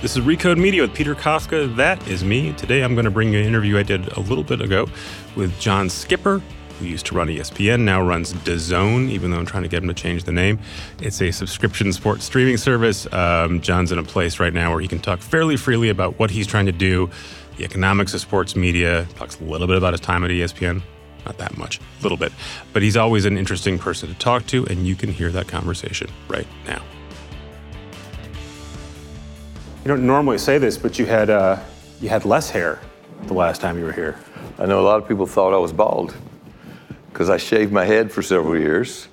This is Recode Media with Peter Kafka. That is me. Today I'm going to bring you an interview I did a little bit ago with John Skipper, who used to run ESPN, now runs DAZN, even though I'm trying to get him to change the name. It's a subscription sports streaming service. Um, John's in a place right now where he can talk fairly freely about what he's trying to do, the economics of sports media, talks a little bit about his time at ESPN. Not that much, a little bit. But he's always an interesting person to talk to, and you can hear that conversation right now. You don't normally say this, but you had uh, you had less hair the last time you were here. I know a lot of people thought I was bald because I shaved my head for several years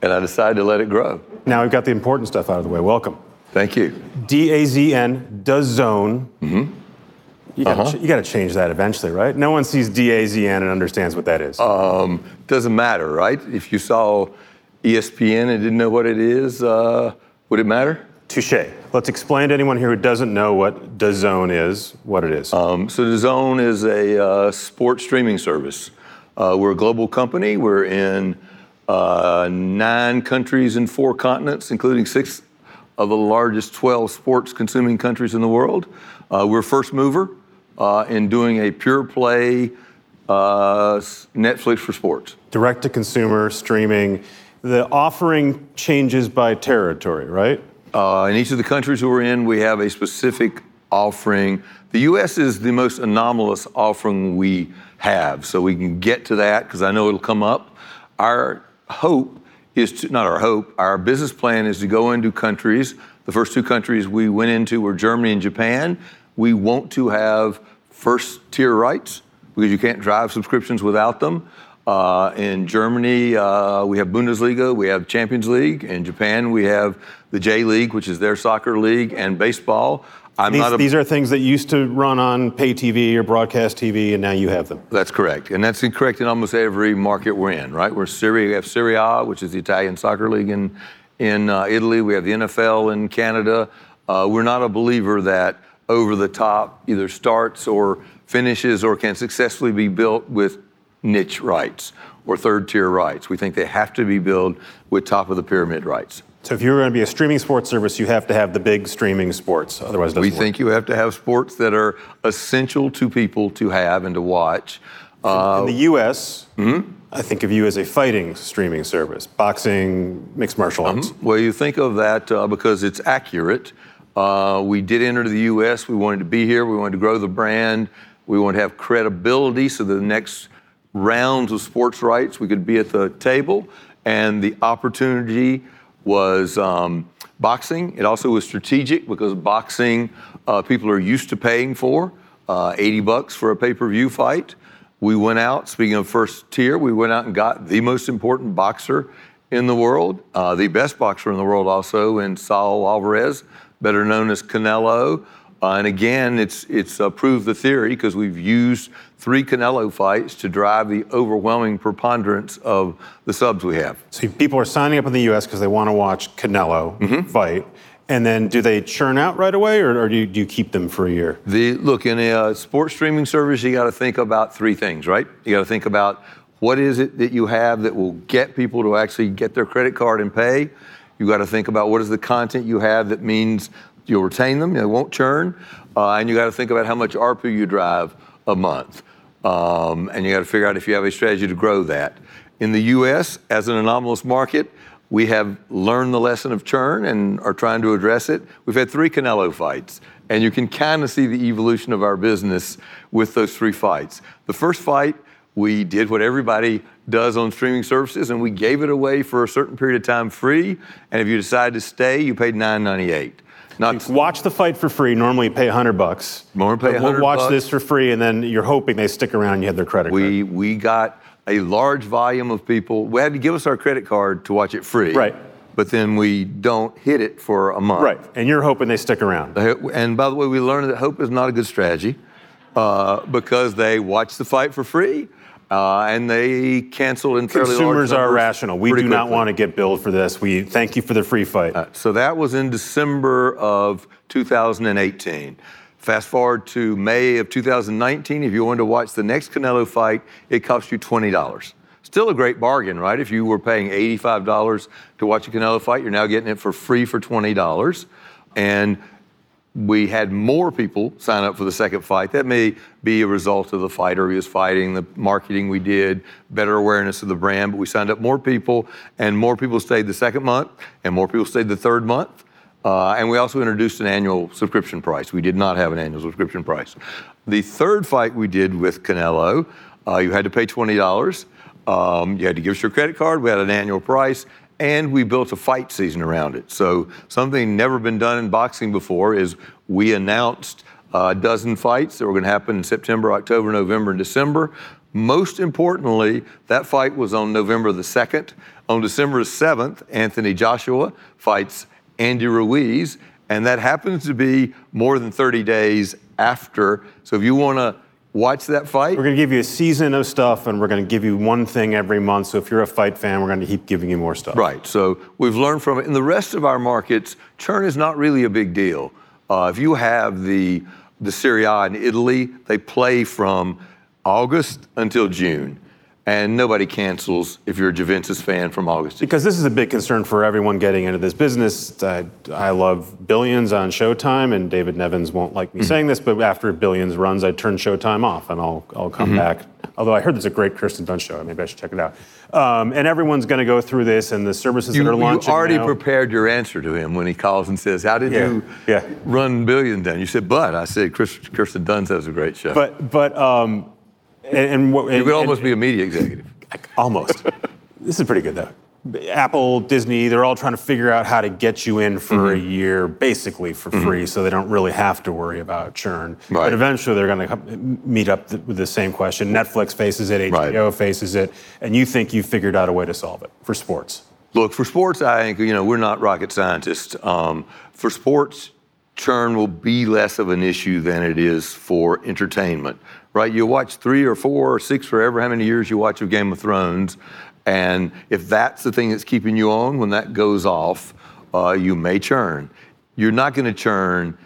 and I decided to let it grow. Now we've got the important stuff out of the way. Welcome. Thank you. D A Z N does zone. Mm-hmm. You got uh-huh. to change that eventually, right? No one sees D A Z N and understands what that is. Um, doesn't matter, right? If you saw ESPN and didn't know what it is, uh, would it matter? Touche. Let's explain to anyone here who doesn't know what DAZN is, what it is. Um, so DAZN is a uh, sports streaming service. Uh, we're a global company. We're in uh, nine countries and four continents, including six of the largest 12 sports consuming countries in the world. Uh, we're first mover uh, in doing a pure play uh, Netflix for sports. Direct to consumer streaming. The offering changes by territory, right? Uh, in each of the countries we're in, we have a specific offering. The U.S. is the most anomalous offering we have, so we can get to that because I know it'll come up. Our hope is to, not our hope, our business plan is to go into countries. The first two countries we went into were Germany and Japan. We want to have first tier rights because you can't drive subscriptions without them. Uh, in Germany, uh, we have Bundesliga, we have Champions League. In Japan, we have the J League, which is their soccer league, and baseball. These, a, these, are things that used to run on pay TV or broadcast TV, and now you have them. That's correct, and that's correct in almost every market we're in. Right? We're Serie, we have Serie A, which is the Italian soccer league in in uh, Italy. We have the NFL in Canada. Uh, we're not a believer that over the top either starts or finishes or can successfully be built with niche rights or third tier rights. We think they have to be built with top of the pyramid rights. So if you're going to be a streaming sports service, you have to have the big streaming sports. Otherwise, we work. think you have to have sports that are essential to people to have and to watch. Uh, in the U.S., mm-hmm. I think of you as a fighting streaming service, boxing, mixed martial arts. Mm-hmm. Well, you think of that uh, because it's accurate. Uh, we did enter the U.S. We wanted to be here. We wanted to grow the brand. We want to have credibility so the next rounds of sports rights. We could be at the table, and the opportunity was um, boxing. It also was strategic because boxing uh, people are used to paying for uh, 80 bucks for a pay-per-view fight. We went out. Speaking of first tier, we went out and got the most important boxer in the world, uh, the best boxer in the world, also in Saul Alvarez, better known as Canelo. Uh, and again, it's, it's uh, proved the theory because we've used three Canelo fights to drive the overwhelming preponderance of the subs we have. So people are signing up in the U.S. because they want to watch Canelo mm-hmm. fight. And then do they churn out right away or, or do, you, do, you, keep them for a year? The, look, in a uh, sports streaming service, you got to think about three things, right? You got to think about what is it that you have that will get people to actually get their credit card and pay. You got to think about what is the content you have that means You'll retain them, they won't churn, uh, and you got to think about how much ARPU you drive a month. Um, and you got to figure out if you have a strategy to grow that. In the US, as an anomalous market, we have learned the lesson of churn and are trying to address it. We've had three Canelo fights, and you can kind of see the evolution of our business with those three fights. The first fight, we did what everybody does on streaming services, and we gave it away for a certain period of time free. And if you decide to stay, you paid $9.98. Not watch the fight for free. Normally, you pay 100 bucks. Normally, pay 100 We'll watch bucks. this for free, and then you're hoping they stick around and you have their credit we, card. We got a large volume of people. We had to give us our credit card to watch it free. Right. But then we don't hit it for a month. Right. And you're hoping they stick around. And by the way, we learned that hope is not a good strategy uh, because they watch the fight for free uh, and they canceled in fairly Consumers are rational. We do quickly. not want to get billed for this. We thank you for the free fight. Uh, so that was in December of 2018. Fast forward to May of 2019. If you wanted to watch the next Canelo fight, it cost you $20. Still a great bargain, right? If you were paying $85 to watch a Canelo fight, you're now getting it for free for $20. And we had more people sign up for the second fight. That may be a result of the fighter he was fighting, the marketing we did, better awareness of the brand, but we signed up more people, and more people stayed the second month, and more people stayed the third month. Uh, and we also introduced an annual subscription price. We did not have an annual subscription price. The third fight we did with Canelo, uh, you had to pay $20. Um, you had to give us your credit card. We had an annual price, and we built a fight season around it. So something never been done in boxing before is we announced a dozen fights that were going to happen in September, October, November, and December. Most importantly, that fight was on November the 2nd. On December 7th, Anthony Joshua fights Andy Ruiz, and that happens to be more than 30 days after. So if you want to watch that fight. We're going to give you a season of stuff, and we're going to give you one thing every month. So if you're a fight fan, we're going to keep giving you more stuff. Right. So we've learned from it. In the rest of our markets, churn is not really a big deal. Uh, if you have the the Serie A in Italy, they play from August until June and nobody cancels if you're a Juventus fan from August. Because this is a big concern for everyone getting into this business. I, I love Billions on Showtime, and David Nevins won't like me mm-hmm. saying this, but after Billions runs, I turn Showtime off and I'll, I'll come mm-hmm. back. Although I heard there's a great Kirsten Dunst show, maybe I should check it out. Um, and everyone's going to go through this, and the services you, that are launching. You already now. prepared your answer to him when he calls and says, "How did yeah. you yeah. run Billions?" Then you said, "But I said Kirsten Dunst has a great show." But but um, and, and, and you could almost and, be a media executive. Almost. this is pretty good though. Apple, Disney, they're all trying to figure out how to get you in for mm-hmm. a year basically for mm-hmm. free so they don't really have to worry about churn. Right. But eventually they're going to meet up with the same question. Netflix faces it, HBO right. faces it, and you think you've figured out a way to solve it for sports. Look, for sports, I think, you know, we're not rocket scientists. Um, for sports, churn will be less of an issue than it is for entertainment right? You watch three or four or six forever, how many years you watch of Game of Thrones, and if that's the thing that's keeping you on, when that goes off, uh, you may churn. You're not going to churn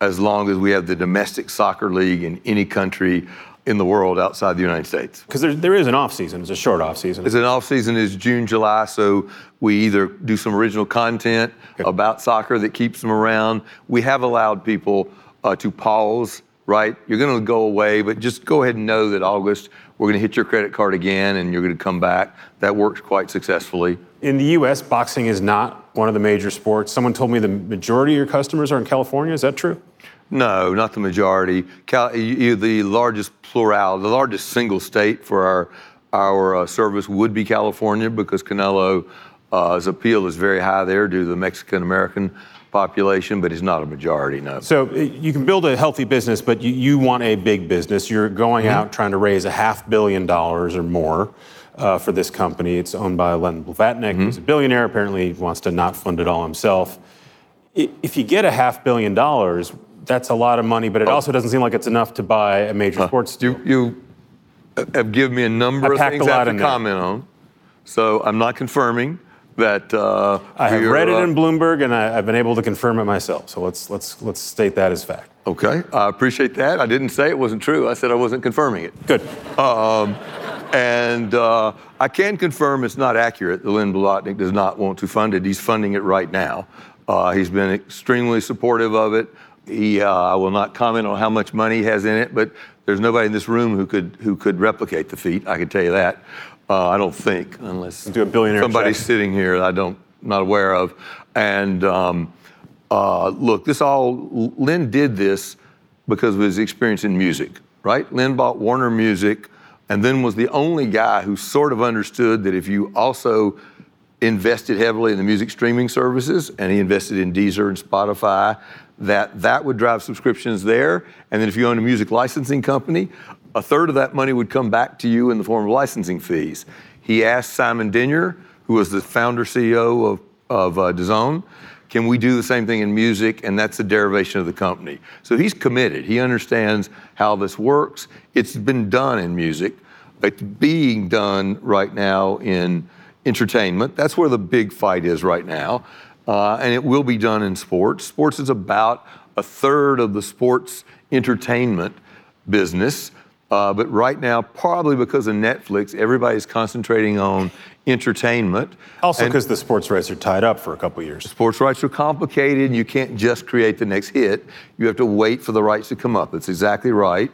as long as we have the domestic soccer league in any country in the world outside the United States. Because there, there is an off season. It's a short off season. It's an off season. Is June, July. So we either do some original content okay. about soccer that keeps them around. We have allowed people uh, to pause right? You're going to go away, but just go ahead and know that August, we're going to hit your credit card again and you're going to come back. That works quite successfully. In the US, boxing is not one of the major sports. Someone told me the majority of your customers are in California. Is that true? No, not the majority. Cal- you, the largest plural, the largest single state for our our uh, service would be California because Canelo's uh, appeal is very high there due to the Mexican American population, but it's not a majority, no. So uh, you can build a healthy business, but you, you want a big business. You're going mm-hmm. out trying to raise a half billion dollars or more uh, for this company. It's owned by Len Blavatnik, mm-hmm. who's a billionaire. Apparently, he wants to not fund it all himself. If you get a half billion dollars, that's a lot of money, but it oh. also doesn't seem like it's enough to buy a major sports deal. You, you have given me a number I of things I have to comment there. on. So I'm not confirming that uh, I have read it in Bloomberg, and I, have been able to confirm it myself. So let's let's let's state that as fact. Okay, I appreciate that. I didn't say it wasn't true. I said I wasn't confirming it. Good. Um, and uh, I can confirm it's not accurate. The Len Blavatnik does not want to fund it. He's funding it right now. Uh, he's been extremely supportive of it. He, uh, I will not comment on how much money he has in it, but there's nobody in this room who could who could replicate the feat. I can tell you that. Uh, I don't think, unless do a billionaire somebody's check. sitting here that I don't not aware of. And um, uh, look, this all Len did this because of his experience in music, right? Len bought Warner Music, and then was the only guy who sort of understood that if you also invested heavily in the music streaming services, and he invested in Deezer and Spotify, that that would drive subscriptions there. And then if you own a music licensing company, a third of that money would come back to you in the form of licensing fees. He asked Simon Denyer, who was the founder CEO of, of uh, DAZN, can we do the same thing in music? And that's the derivation of the company. So he's committed. He understands how this works. It's been done in music. It's being done right now in entertainment. That's where the big fight is right now. Uh, and it will be done in sports. Sports is about a third of the sports entertainment business. Uh, but right now, probably because of Netflix, everybody's concentrating on entertainment. Also, because the sports rights are tied up for a couple years. sports rights are complicated, and you can't just create the next hit. You have to wait for the rights to come up. That's exactly right.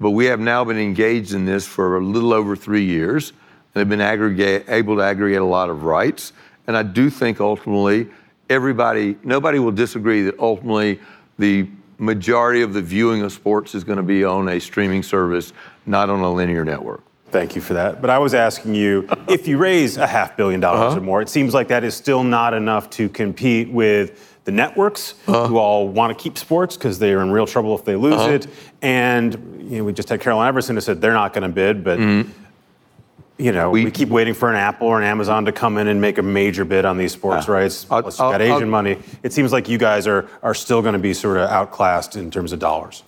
But we have now been engaged in this for a little over three years, and have been aggregate, able to aggregate a lot of rights. And I do think ultimately, everybody, nobody will disagree that ultimately the majority of the viewing of sports is going to be on a streaming service, not on a linear network. Thank you for that. But I was asking you if you raise a half billion dollars Uh-huh. or more, it seems like that is still not enough to compete with the networks Uh-huh. who all want to keep sports because they are in real trouble if they lose Uh-huh. it. And you know, we just had Caroline Everson who said they're not going to bid, but you know, we. We- keep waiting for an Apple or an Amazon to come in and make a major bid on these sports rights. I'll- Plus, you got Asian I'll- money. It seems like you guys are are still going to be sort of outclassed in terms of dollars.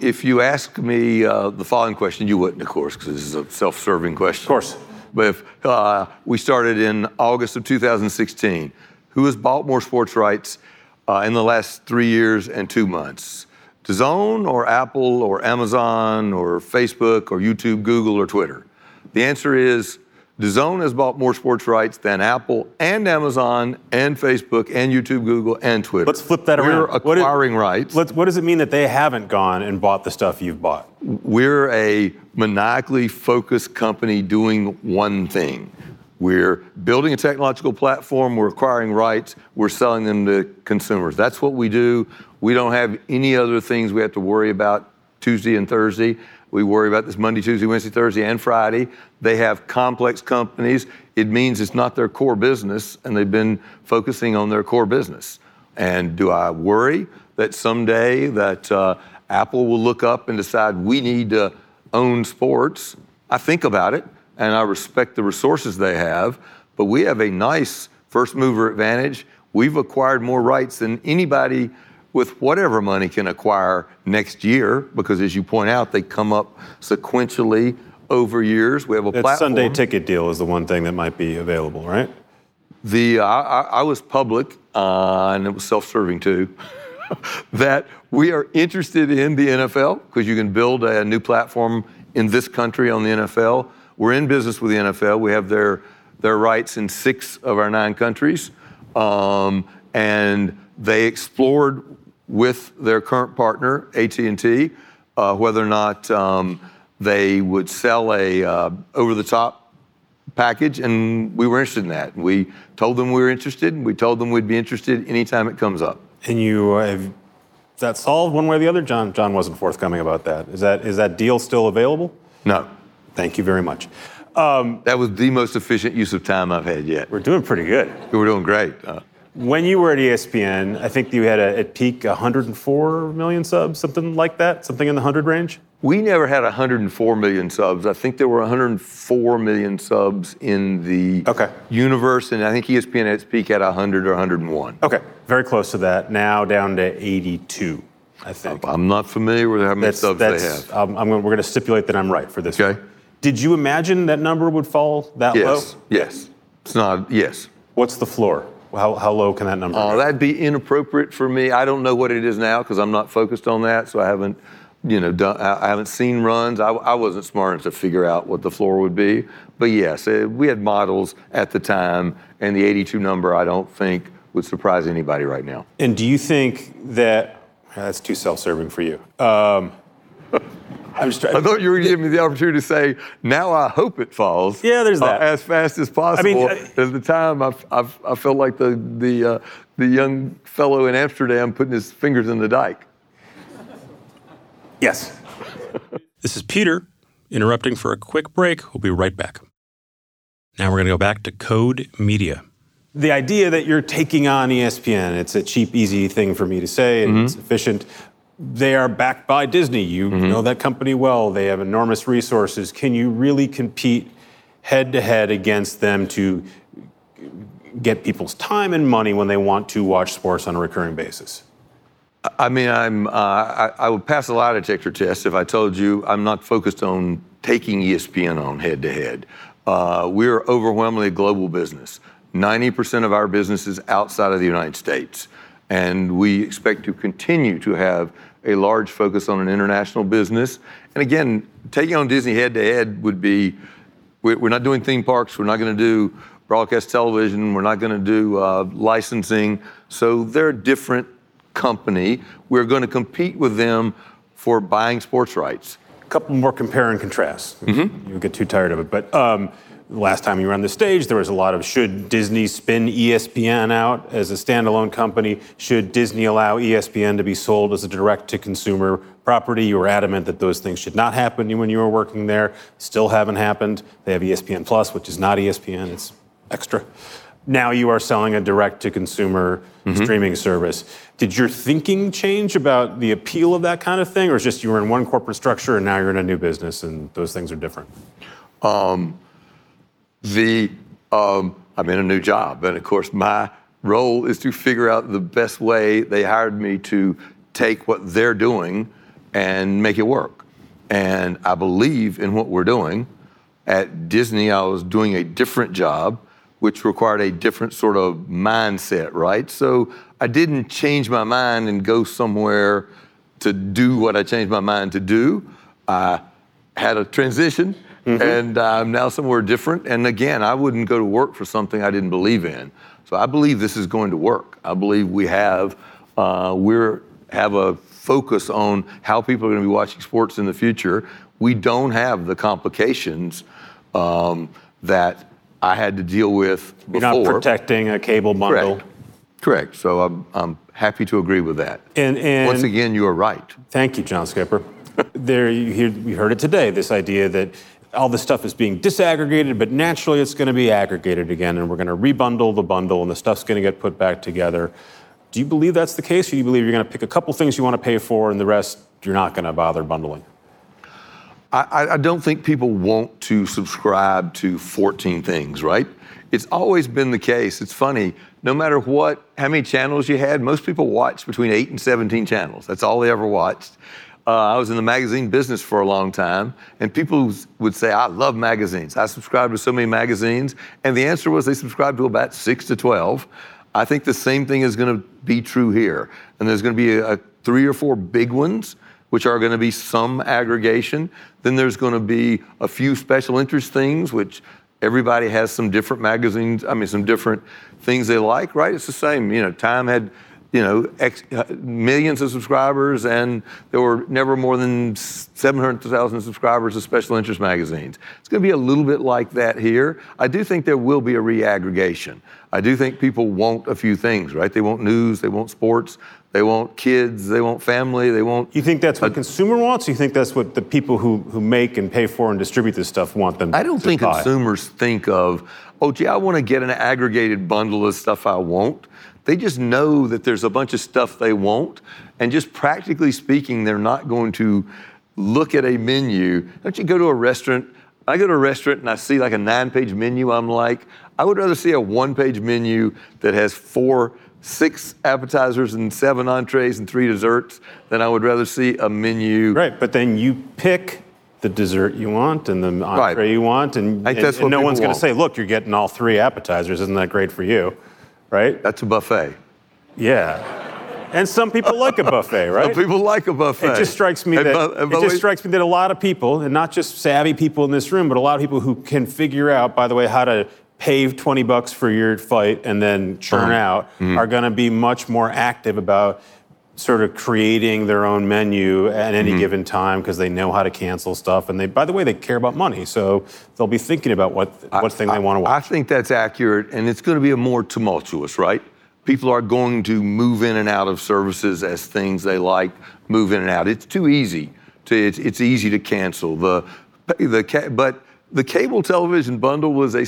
If you ask me uh, the following question, you wouldn't, of course, because this is a self-serving question. Of course. But if uh, we started in August of 2016, who has bought more sports rights uh, in the last three years and two months? DAZN or Apple or Amazon or Facebook or YouTube, Google or Twitter? The answer is DAZN has bought more sports rights than Apple and Amazon and Facebook and YouTube, Google and Twitter. Let's flip that We're around. What is- acquiring rights. Let's, what does it mean that they haven't gone and bought the stuff you've bought? We're a maniacally focused company doing one thing. We're building a technological platform, we're acquiring rights, we're selling them to consumers. That's what we do. We don't have any other things we have to worry about Tuesday and Thursday. We worry about this Monday, Tuesday, Wednesday, Thursday, and Friday. They have complex companies. It means it's not their core business, and they've been focusing on their core business. And do I worry that someday that uh, Apple will look up and decide we need to own sports? I think about it, and I respect the resources they have, but we have a nice first mover advantage. We've acquired more rights than anybody with whatever money can acquire next year, because as you point out, they come up sequentially over years. We have a That platform. Sunday ticket deal is the one thing that might be available, right? The I, I, I was public, uh, and it was self-serving too, that we are interested in the NFL because you can build a new platform in this country on the NFL. We're in business with the NFL. We have their their rights in six of our nine countries, um, and they explored with their current partner AT&T uh, whether or not um, they would sell a uh, over-the-top package, and we were interested in that. We told them we were interested, and we told them we'd be interested anytime it comes up. And you uh, have that solved one way or the other? John John wasn't forthcoming about that. Is that is that deal still available? No, Thank you very much. that was the most efficient use of time I've had yet. We're doing pretty good. We're doing great. Uh, When you were at ESPN, I think you had a, at peak 104 million subs, something like that, something in the 100 range. we never had 104 million subs. I think there were 104 million subs in the Okay. universe, and I think ESPN at its peak had 100 or 101. Okay, very close to that. Now down to 82, I think. I'm not familiar with how many That's, subs they that's, have. um, I'm gonna, we're going to stipulate that I'm right for this. Okay. one. Did you imagine that number would fall that low? Yes, yes. It's not, yes. What's the floor? How, how low can that number Uh, go? that'd be inappropriate for me. I don't know what it is now because I'm not focused on that, so I haven't, you know, done, I I haven't seen runs. I, I wasn't smart enough to figure out what the floor would be. But yes, uh, we had models at the time, and the 82 number I don't think would surprise anybody right now. And do you think that that's too self-serving for you? Um, I'm just trying. I thought you were giving me the opportunity to say, now I hope it falls. Yeah, there's uh, that. as fast as possible. I mean, I- At the time, I, I, I felt like the, the, uh, the young fellow in Amsterdam putting his fingers in the dike. Yes. This is Peter interrupting for a quick break. We'll be right back. Now we're going to go back to Code Media. The idea that you're taking on ESPN, it's a cheap, easy thing for me to say, and it's efficient. They are backed by Disney. You know that company well. They have enormous resources. Can you really compete head to head against them to get people's time and money when they want to watch sports on a recurring basis? I mean, I'm, uh, I, I would pass a lie detector test if I told you I'm not focused on taking ESPN on head to head. Uh, We're overwhelmingly a global business. 90% of our business is outside of the United States. And we expect to continue to have a large focus on an international business. And again, taking on Disney head to head would be we're not doing theme parks. We're not going to do broadcast television. We're not going to do uh, licensing. So they're a different company. We're going to compete with them for buying sports rights. A couple more compare and contrast. Mm-hmm. You get too tired of it, but. Um, last time you were on the stage, there was a lot of should Disney spin ESPN out as a standalone company? Should Disney allow ESPN to be sold as a direct to consumer property? You were adamant that those things should not happen when you were working there. Still haven't happened. They have ESPN Plus, which is not ESPN, it's extra. Now you are selling a direct to consumer mm-hmm. streaming service. Did your thinking change about the appeal of that kind of thing, or is just you were in one corporate structure and now you're in a new business and those things are different? Um, the um, I'm in a new job, and of course my role is to figure out the best way. They hired me to take what they're doing and make it work, and I believe in what we're doing. At Disney, I was doing a different job, which required a different sort of mindset, right? So I didn't change my mind and go somewhere to do what I changed my mind to do. I had a transition mm-hmm. and I'm now somewhere different. And again, I wouldn't go to work for something I didn't believe in. So I believe this is going to work. I believe we have uh, we're have a focus on how people are going to be watching sports in the future. We don't have the complications um, that I had to deal with before. You're not protecting a cable bundle. Correct. Correct. So I'm, I'm happy to agree with that. And, and once again, you are right. Thank you, John Skipper. there, you hear, we heard it today. This idea that all this stuff is being disaggregated, but naturally it's going to be aggregated again, and we're going to rebundle the bundle, and the stuff's going to get put back together. Do you believe that's the case, or do you believe you're going to pick a couple things you want to pay for, and the rest you're not going to bother bundling? I, I don't think people want to subscribe to 14 things, right? It's always been the case. It's funny, no matter what, how many channels you had, most people watched between 8 and 17 channels. That's all they ever watched. Uh, I was in the magazine business for a long time, and people would say, I love magazines. I subscribe to so many magazines. And the answer was they subscribe to about six to 12. I think the same thing is going to be true here. And there's going to be a, a three or four big ones, which are going to be some aggregation. Then there's going to be a few special interest things, which everybody has some different magazines, I mean, some different things they like, right? It's the same. You know, Time had you know, ex, uh, millions of subscribers, and there were never more than 700,000 subscribers of special interest magazines. It's going to be a little bit like that here. I do think there will be a reaggregation. I do think people want a few things, right? They want news, they want sports, they want kids, they want family, they want. You think that's what a, consumer wants? you think that's what the people who, who make and pay for and distribute this stuff want them? I don't think buy? consumers think of, oh, gee, I want to get an aggregated bundle of stuff I want. They just know that there's a bunch of stuff they want. And just practically speaking, they're not going to look at a menu. Don't you go to a restaurant? I go to a restaurant and I see like a nine page menu. I'm like, I would rather see a one page menu that has four, six appetizers and seven entrees and three desserts than I would rather see a menu. Right, but then you pick the dessert you want and the entree right. you want, and, and, and no one's going to say, look, you're getting all three appetizers. Isn't that great for you? Right? That's a buffet. Yeah. And some people like a buffet, right? Some people like a buffet. It just strikes me that bu- it just strikes me that a lot of people, and not just savvy people in this room, but a lot of people who can figure out, by the way, how to pay 20 bucks for your fight and then churn uh-huh. out, mm-hmm. are going to be much more active about sort of creating their own menu at any mm-hmm. given time because they know how to cancel stuff and they by the way they care about money so they'll be thinking about what what I, thing I, they want to watch i think that's accurate and it's going to be a more tumultuous right people are going to move in and out of services as things they like move in and out it's too easy to it's, it's easy to cancel the the but the cable television bundle was a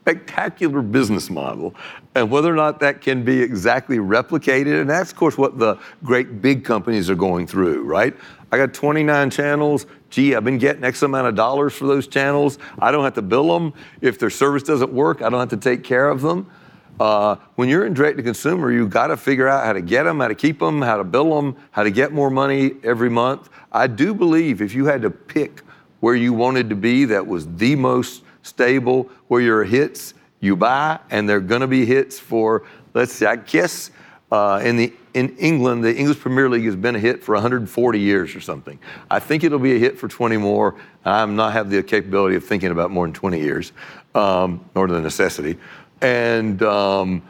spectacular business model. And whether or not that can be exactly replicated, and that's, of course, what the great big companies are going through, right? I got 29 channels. Gee, I've been getting X amount of dollars for those channels. I don't have to bill them. If their service doesn't work, I don't have to take care of them. Uh, when you're in direct to consumer, you got to figure out how to get them, how to keep them, how to bill them, how to get more money every month. I do believe if you had to pick where you wanted to be, that was the most stable, where your hits you buy, and they're going to be hits for, let's see, I guess, uh, in the in England, the English Premier League has been a hit for 140 years or something. I think it'll be a hit for 20 more. I'm not have the capability of thinking about more than 20 years, um, nor the necessity. And um,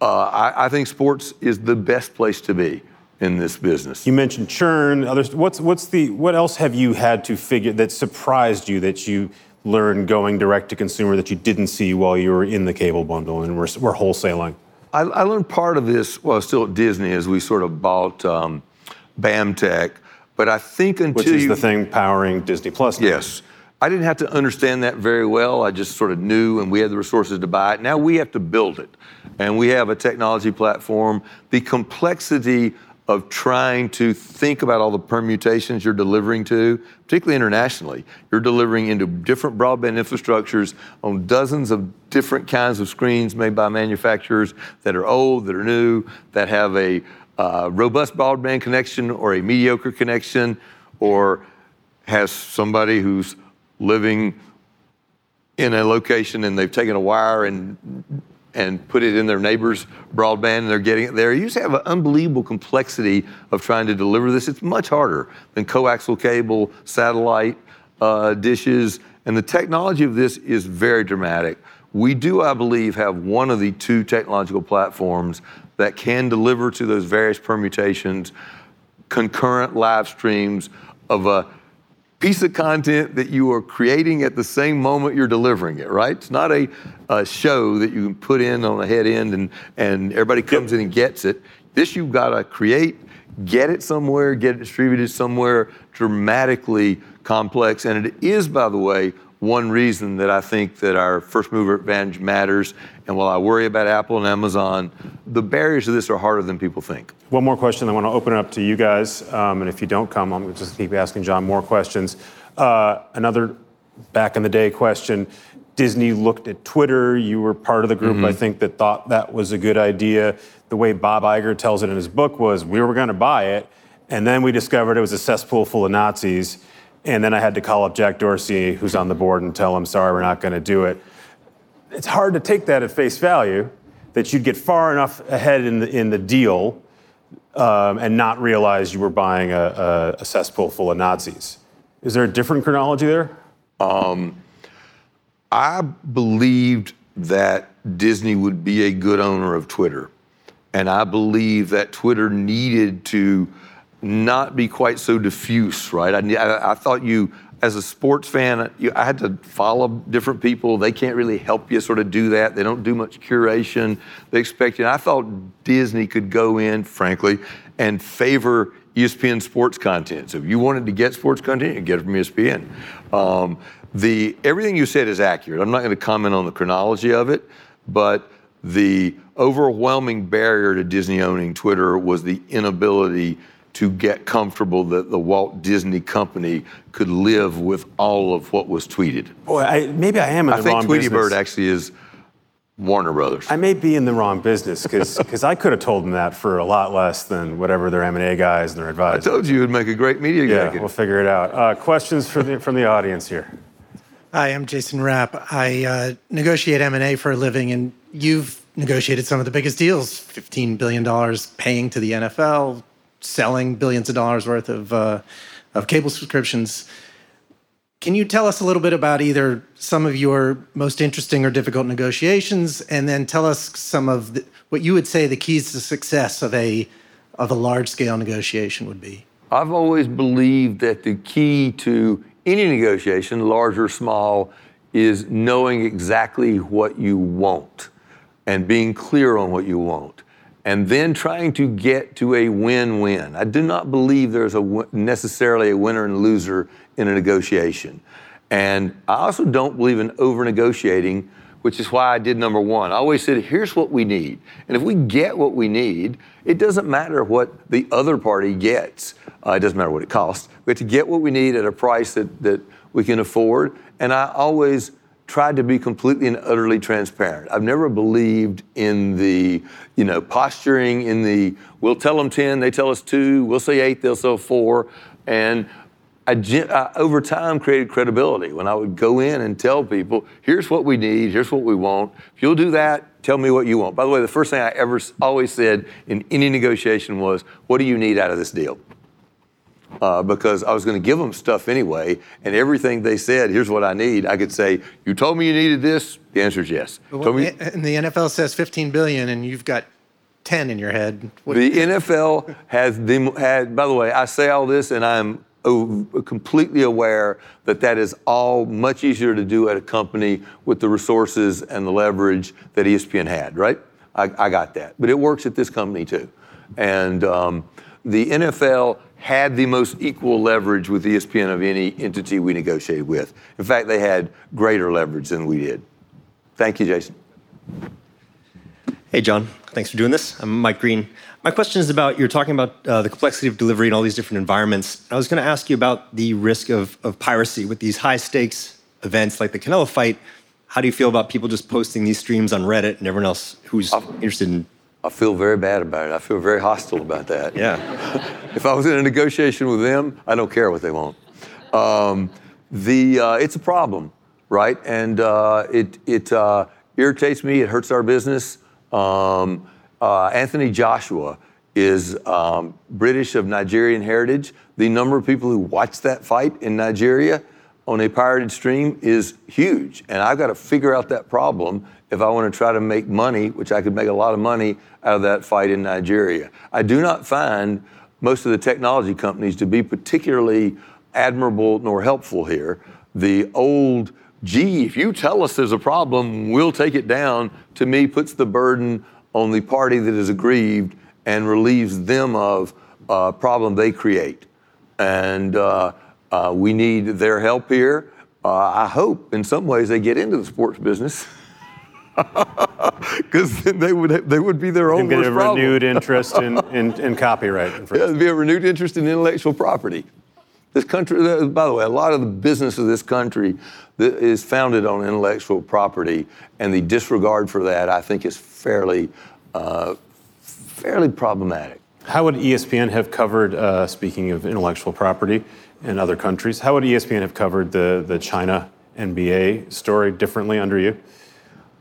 uh, I, I think sports is the best place to be in this business. You mentioned churn. Others. What's what's the what else have you had to figure that surprised you that you learned going direct to consumer that you didn't see while you were in the cable bundle and were, were wholesaling? I, I learned part of this while still at Disney as we sort of bought um, BAMTech. But I think until which is you, the thing powering Disney Plus. Now. Yes. I didn't have to understand that very well. I just sort of knew, and we had the resources to buy it. Now we have to build it, and we have a technology platform. The complexity of trying to think about all the permutations you're delivering to, particularly internationally. You're delivering into different broadband infrastructures on dozens of different kinds of screens made by manufacturers that are old, that are new, that have a uh, robust broadband connection or a mediocre connection, or has somebody who's living in a location and they've taken a wire and and put it in their neighbor's broadband and they're getting it there. You just have an unbelievable complexity of trying to deliver this. It's much harder than coaxial cable, satellite uh, dishes, and the technology of this is very dramatic. We do, I believe, have one of the two technological platforms that can deliver to those various permutations concurrent live streams of a piece of content that you are creating at the same moment you're delivering it, right? It's not a, a show that you can put in on a head end and, and everybody comes yep. in and gets it. This you've got to create, get it somewhere, get it distributed somewhere, dramatically complex. And it is, by the way, one reason that I think that our first mover advantage matters. And while I worry about Apple and Amazon, the barriers to this are harder than people think. One more question. I want to open it up to you guys. Um, and if you don't come, I'm just keep asking John more questions. Uh, another back in the day question. Disney looked at Twitter. You were part of the group, mm-hmm. I think, that thought that was a good idea. The way Bob Iger tells it in his book was we were going to buy it, and then we discovered it was a cesspool full of Nazis and then I had to call up Jack Dorsey, who's on the board, and tell him, sorry, we're not going to do it. It's hard to take that at face value that you'd get far enough ahead in the, in the deal um, and not realize you were buying a, a, cesspool full of Nazis. Is there a different chronology there? Um, I believed that Disney would be a good owner of Twitter. And I believe that Twitter needed to not be quite so diffuse, right? I, I, thought you, as a sports fan, you, I had to follow different people. They can't really help you sort of do that. They don't do much curation. They expect you. And I thought Disney could go in, frankly, and favor ESPN sports content. So if you wanted to get sports content, you get it from ESPN. Um, the everything you said is accurate. I'm not going to comment on the chronology of it, but the overwhelming barrier to Disney owning Twitter was the inability to get comfortable that the Walt Disney Company could live with all of what was tweeted. Boy, I, maybe I am in I the wrong Tweety business. Bird actually is Warner Brothers. I may be in the wrong business because I could have told them that for a lot less than whatever their M&A guys and their advisors. I told you you'd make a great media guy. Yeah, we'll figure it out. Uh, questions the, from the audience here? Hi, I'm Jason Rapp. I uh, negotiate M&A for a living, and you've negotiated some of the biggest deals, $15 billion paying to the NFL, selling billions of dollars worth of, uh, of cable subscriptions. Can you tell us a little bit about either some of your most interesting or difficult negotiations, and then tell us some of the, what you would say the keys to success of a of a large scale negotiation would be? I've always believed that the key to any negotiation, large or small, is knowing exactly what you want and being clear on what you want and then trying to get to a win win. I do not believe there's a necessarily a winner and loser in a negotiation. And I also don't believe in over negotiating, which is why I did number one. I always said, here's what we need. And if we get what we need, it doesn't matter what the other party gets. Uh, it doesn't matter what it costs. We have to get what we need at a price that, that we can afford. And I always tried to be completely and utterly transparent. I've never believed in the, you know, posturing in the we'll tell them 10, they tell us 2, we'll say 8, they'll say 4 and I, I, over time created credibility when I would go in and tell people, here's what we need, here's what we want. If you'll do that, Tell me what you want. By the way, the first thing I ever always said in any negotiation was, What do you need out of this deal? Uh, because I was going to give them stuff anyway, and everything they said, here's what I need. I could say, "You told me you needed this." The answer is yes. Well, me- and the NFL says 15 billion, and you've got 10 in your head. What the NFL has the had. By the way, I say all this, and I'm completely aware that that is all much easier to do at a company with the resources and the leverage that ESPN had. Right? I, I got that, but it works at this company too, and um, the NFL had the most equal leverage with ESPN of any entity we negotiated with. In fact, they had greater leverage than we did. Thank you, Jason. Hey, John. Thanks for doing this. I'm Mike Green. My question is about you're talking about uh, the complexity of delivery in all these different environments. I was going to ask you about the risk of, of piracy with these high stakes events like the Canelo fight. How do you feel about people just posting these streams on Reddit and everyone else who's interested in I feel very bad about it. I feel very hostile about that. Yeah. if I was in a negotiation with them, I don't care what they want. Um, the uh, it's a problem, right? And uh, it it uh, irritates me. It hurts our business. Um, uh, Anthony Joshua is um, British of Nigerian heritage. The number of people who watch that fight in Nigeria on a pirated stream is huge, and I've got to figure out that problem if I want to try to make money, which I could make a lot of money out of that fight in Nigeria. I do not find most of the technology companies to be particularly admirable nor helpful here. The old, gee, if you tell us there's a problem, we'll take it down, to me puts the burden on the party that is aggrieved and relieves them of a problem they create. And uh, uh, we need their help here. Uh, I hope in some ways they get into the sports business. because then they would they would be their own get a problem. renewed interest in, in, in copyright. Yeah, there'd be a renewed interest in intellectual property. This country, by the way, a lot of the business of this country is founded on intellectual property, and the disregard for that, I think, is fairly uh, fairly problematic. How would ESPN have covered, uh, speaking of intellectual property in other countries, how would ESPN have covered the, the China NBA story differently under you?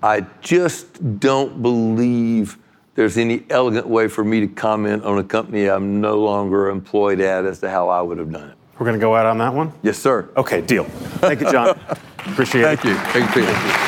I just don't believe there's any elegant way for me to comment on a company I'm no longer employed at as to how I would have done it. We're going to go out on that one? Yes, sir. Okay, deal. Thank you, John. Appreciate Thank it. You. Thank you. Thank you.